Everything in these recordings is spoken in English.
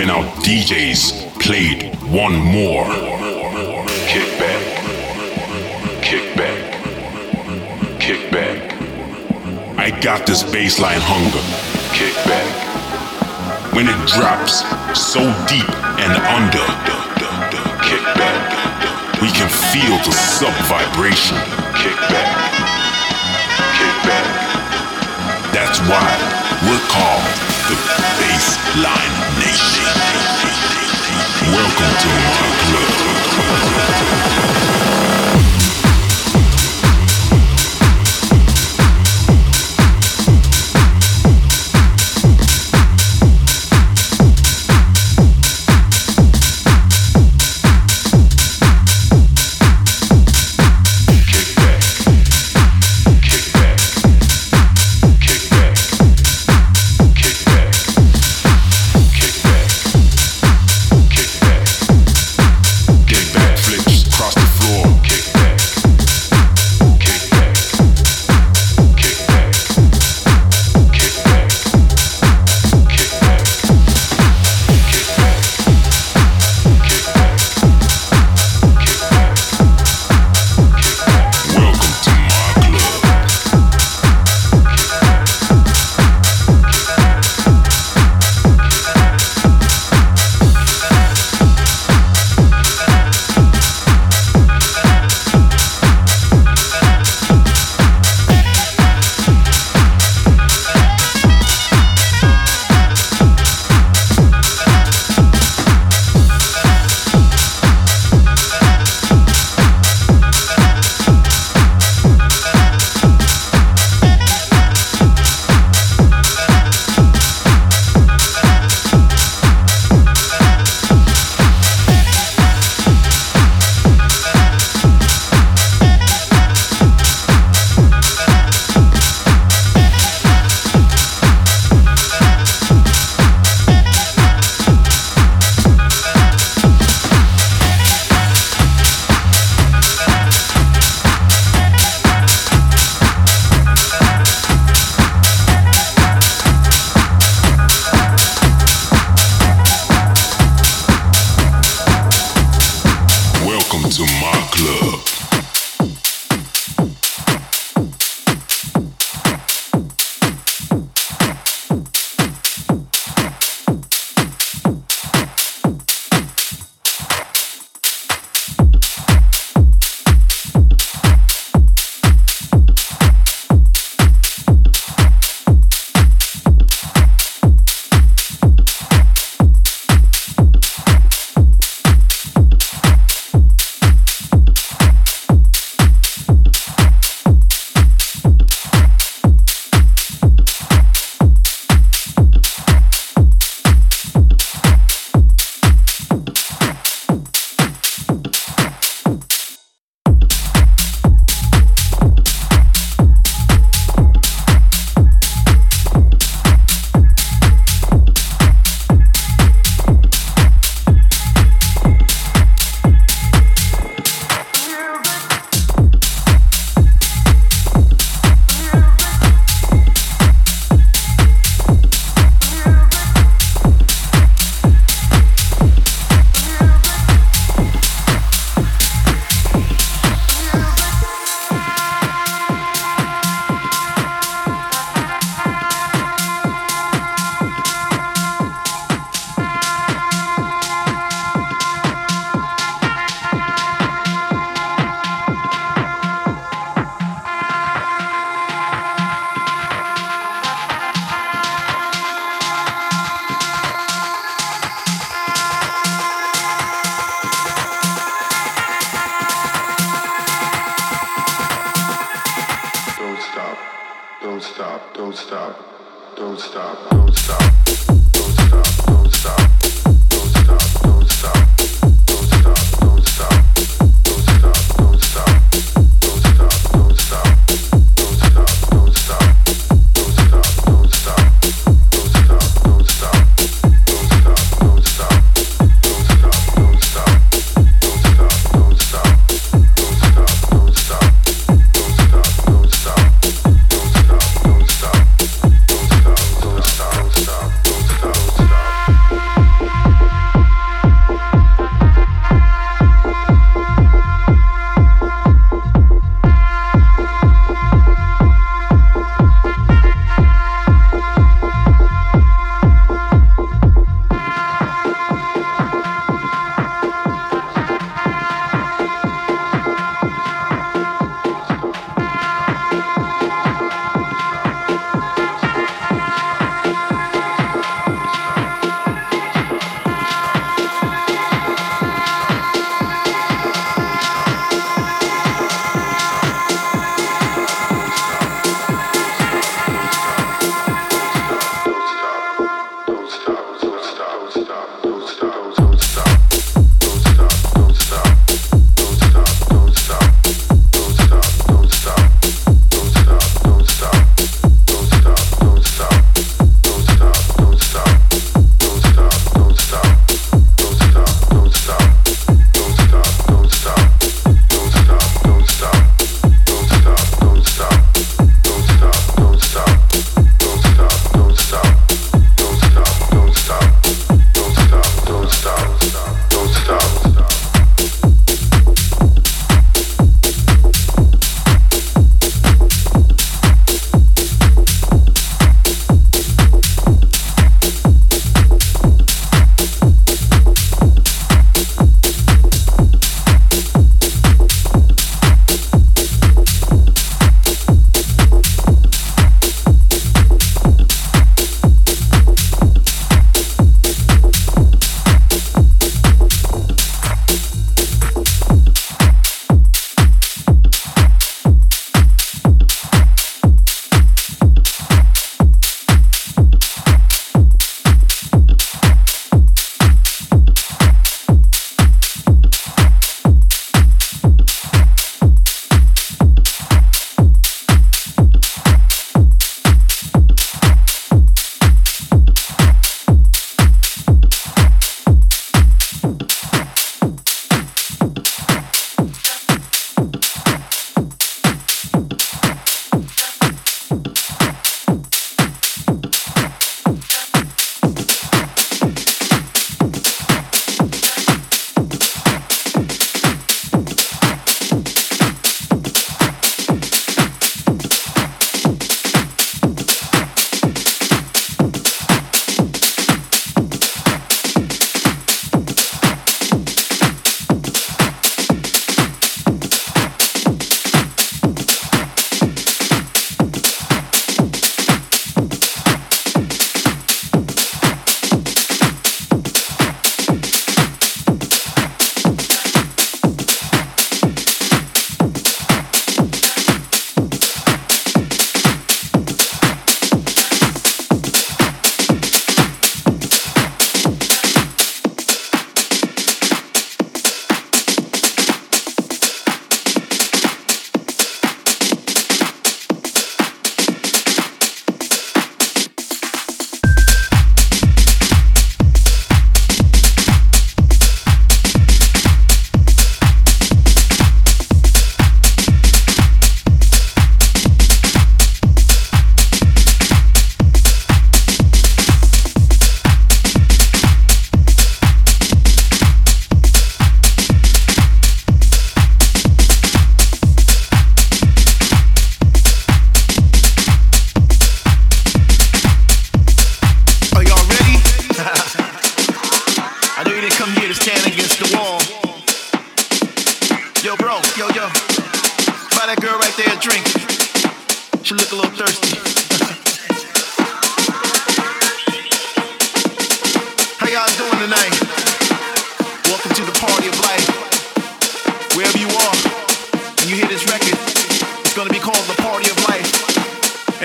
when our DJs played one more. Kick back, kick back, kick back. I got this bassline hunger. Kick back. When it drops so deep and under, kick back. We can feel the sub vibration. Kick back, kick back. That's why we're called the bassline Welcome to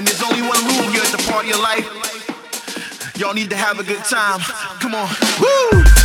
And there's only one rule here at the party of life. Y'all need to have a good time. Come on. Woo!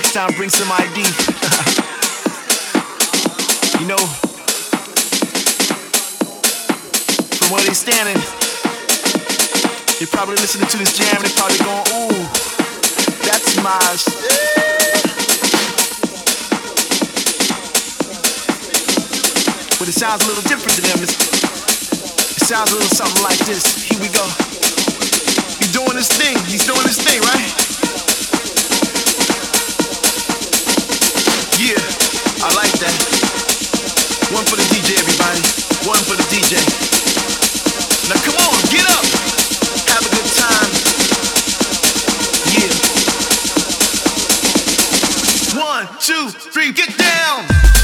Next time, bring some ID. you know, from where they're standing, they probably listening to this jam. And they probably going, "Ooh, that's my." Shit. But it sounds a little different to them. It's, it sounds a little something like this. Here we go. He's doing his thing. He's doing his thing, right? Yeah, I like that. One for the DJ, everybody. One for the DJ. Now come on, get up. Have a good time. Yeah. One, two, three, get down.